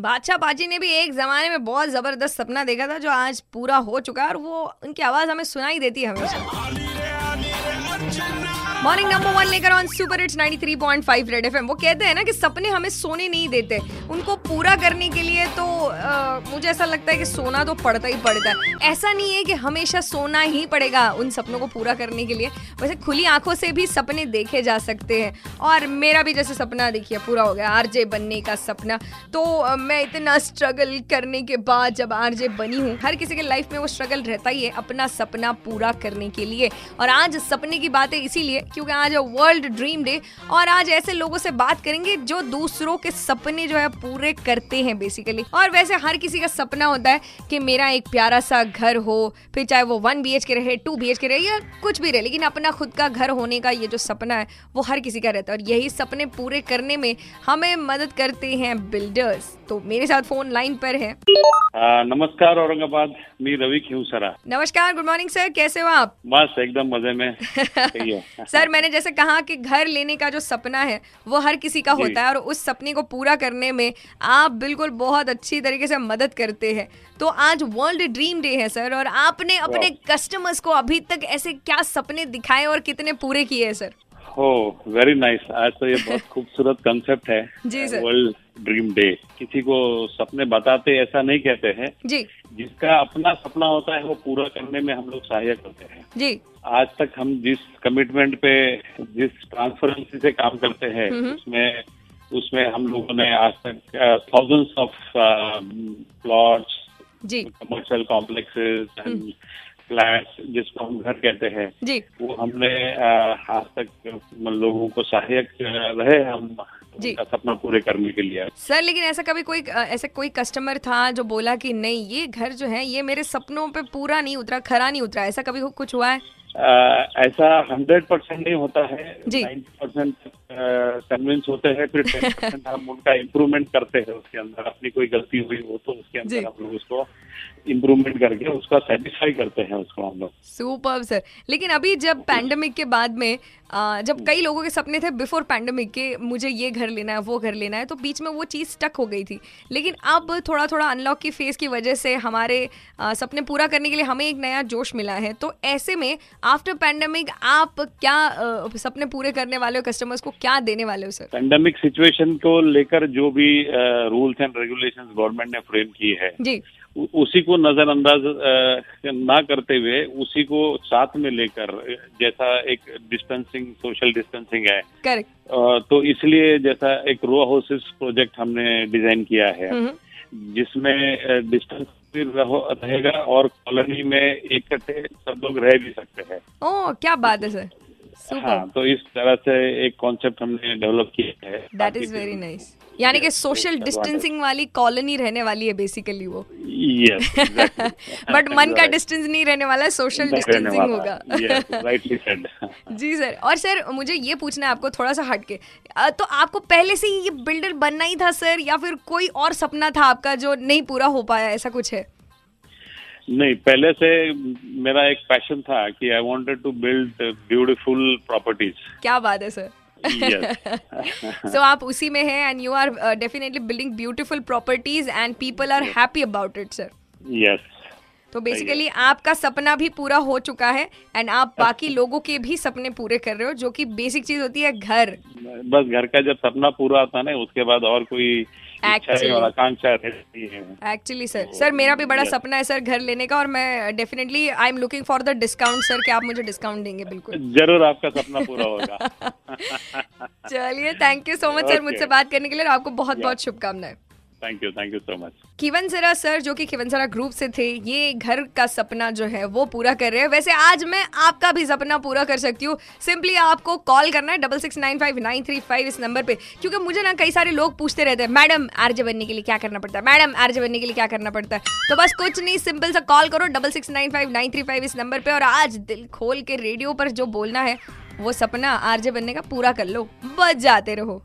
बादशाह बाजी ने भी एक जमाने में बहुत ज़बरदस्त सपना देखा था, जो आज पूरा हो चुका है और वो उनकी आवाज़ हमें सुनाई देती है हमेशा। मॉर्निंग नंबर वन लेकर on super hits 93.5 red FM वो कहते हैं ना कि सपने हमें सोने नहीं देते। उनको पूरा करने के लिए तो आ, मुझे ऐसा लगता है कि सोना तो पड़ता ही पड़ता है। ऐसा नहीं है कि हमेशा सोना ही पड़ेगा उन सपनों को पूरा करने के लिए। वैसे खुली आँखों से भी सपने देखे जा सकते हैं। और मेरा भी जैसे सपना देखिए पूरा हो गया आरजे बनने का सपना। तो आ, मैं इतना स्ट्रगल करने के बाद जब आरजे बनी हूँ हर किसी के लाइफ में वो स्ट्रगल रहता ही है अपना सपना पूरा करने के लिए। और आज सपने की बातें इसीलिए क्योंकि आज है वर्ल्ड ड्रीम डे और आज ऐसे लोगों से बात करेंगे जो दूसरों के सपने जो है पूरे करते हैं बेसिकली और वैसे हर किसी का सपना होता है कि मेरा एक प्यारा सा घर हो, फिर चाहे वो वन बीएच के रहे टू बीएच के रहे, या कुछ भी रहे, लेकिन अपना खुद का घर होने का ये जो सपना है, वो हर किसी का रहता है। और यही सपने पूरे करने में हमें मदद करते हैं बिल्डर्स तो मेरे साथ फ़ोन लाइन पर है। आ, नमस्कार औरंगाबाद। मी रवी खिवसरा। नमस्कार गुड मॉर्निंग सर कैसे हो आप? बस एकदम मज़े में। सर मैंने जैसे कहा कि घर लेने का जो सपना है वो हर किसी का होता है और उस सपने को पूरा करने में आप बिल्कुल बहुत अच्छी तरीके से मदद करते हैं। तो आज वर्ल्ड ड्रीम डे है सर और आपने अपने कस्टमर्स को अभी तक ऐसे क्या सपने दिखाए और कितने पूरे किए हैं सर वेरी नाइस आज तो ये बहुत खूबसूरत कंसेप्ट है जी, सर। वर्ल्ड ड्रीम डे किसी को सपने बताते ऐसा नहीं कहते हैं। जी। जिसका अपना सपना होता है वो पूरा करने में हम लोग सहायक होते हैं। जी। आज तक हम जिस कमिटमेंट पे जिस ट्रांसपेरेंसी से काम करते हैं हम्म। उसमें उसमें हम लोगों ने आज तक thousands of plots commercial complexes and flats जिसको हम घर कहते हैं जी वो हमने आज तक लोगों को सहायक रहे हम जी। सपना पूरे करने के लिए सर लेकिन ऐसा कभी कोई ऐसा कोई कस्टमर था जो बोला कि नहीं ये घर जो है ये मेरे सपनों पे पूरा नहीं उतरा खरा नहीं उतरा ऐसा कभी कुछ हुआ है अ, ऐसा हंड्रेड परसेंट नहीं होता है। नाइन्टी परसेंट कन्विंस होते हैं फिर टेन परसेंट हम उनका इम्प्रूवमेंट करते हैं उसके अंदर। अपनी कोई गलती हुई हो तो उसके अंदर हम लोग उसको इम्प्रूवमेंट करके उसका सेटिस्फाई करते हैं उसको हम लोग। सुपर सर लेकिन अभी जब पैंडमिक के बाद में जब कई लोगों के सपने थे बिफोर पैंडमिक के मुझे ये घर लेना है वो घर लेना है तो बीच में वो चीज़ स्टक हो गई थी। लेकिन अब थोड़ा थोड़ा अनलॉक की फ़ेज़ की वजह से हमारे सपने पूरा करने के लिए हमें एक नया जोश मिला है। तो ऐसे में आफ्टर पैंडमिक आप क्या सपने पूरे करने वाले हो कस्टमर्स को? क्या देने वाले हो सर पेंडेमिक सिचुएशन को लेकर जो भी रूल्स एंड रेगुलेशन गवर्नमेंट ने फ्रेम की है जी। उसी को नजरअंदाज ना करते हुए उसी को साथ में लेकर जैसा एक डिस्टेंसिंग सोशल डिस्टेंसिंग है। करेक्ट तो इसलिए जैसा एक रो हाउसेस प्रोजेक्ट हमने डिज़ाइन किया है। जिसमें डिस्टेंस भी रहेगा और कॉलोनी में इकट्ठे सब लोग रह भी सकते हैं। ओ क्या बात है सर हाँ तो इस तरह से एक कॉन्सेप्ट हमने डेवलप किया है दैट इज़ वेरी नाइस यानी कि सोशल डिस्टेंसिंग वाली कॉलोनी रहने वाली है बेसिकली वो। यस बट मन का डिस्टेंस नहीं रहने वाला है सोशल डिस्टेंसिंग होगा। जी सर और सर मुझे ये पूछना है आपको थोड़ा सा हटके। तो आपको पहले से ही ये बिल्डर बनना ही था सर या फिर कोई और सपना था आपका जो नहीं पूरा हो पाया ऐसा कुछ है? नहीं पहले से मेरा एक पैशन था कि I wanted to build beautiful properties क्या बात है सर यस सो आप उसी में हैं and you are definitely building beautiful properties and people are happy about it sir yes तो बेसिकली आपका सपना भी पूरा हो चुका है एंड आप बाकी लोगों के भी सपने पूरे कर रहे हो जो कि बेसिक चीज़ होती है घर। बस घर का जब सपना पूरा होता है ना उसके बाद और कोई एक्चुअली सर सर मेरा भी बड़ा सपना है सर घर लेने का और मैं definitely I am looking for the discount sir कि आप मुझे डिस्काउंट देंगे बिल्कुल। ज़रूर आपका सपना पूरा होगा। चलिए thank you so much sir मुझसे बात करने के लिए आपको बहुत बहुत शुभकामनाएँ। Thank you thank you so much Khivansara sir जो कि खिवनसरा ग्रुप से थे, ये घर का सपना जो है, वो पूरा कर रहे हैं। वैसे आज मैं आपका भी सपना पूरा कर सकती हूँ। सिंपली आपको कॉल करना है double six nine five nine three five इस नंबर पे। क्योंकि मुझे ना कई सारे लोग पूछते रहते हैं, मैडम, आरजे बनने के लिए क्या करना पड़ता है? मैडम, आरजे बनने के लिए क्या करना पड़ता है? तो बस कुछ नहीं सिंपल सा कॉल करो double six nine five nine three five इस नंबर पे। और आज दिल खोल के रेडियो पर जो बोलना है, वो सपना आरजे बनने का पूरा कर लो। बच जाते रहो।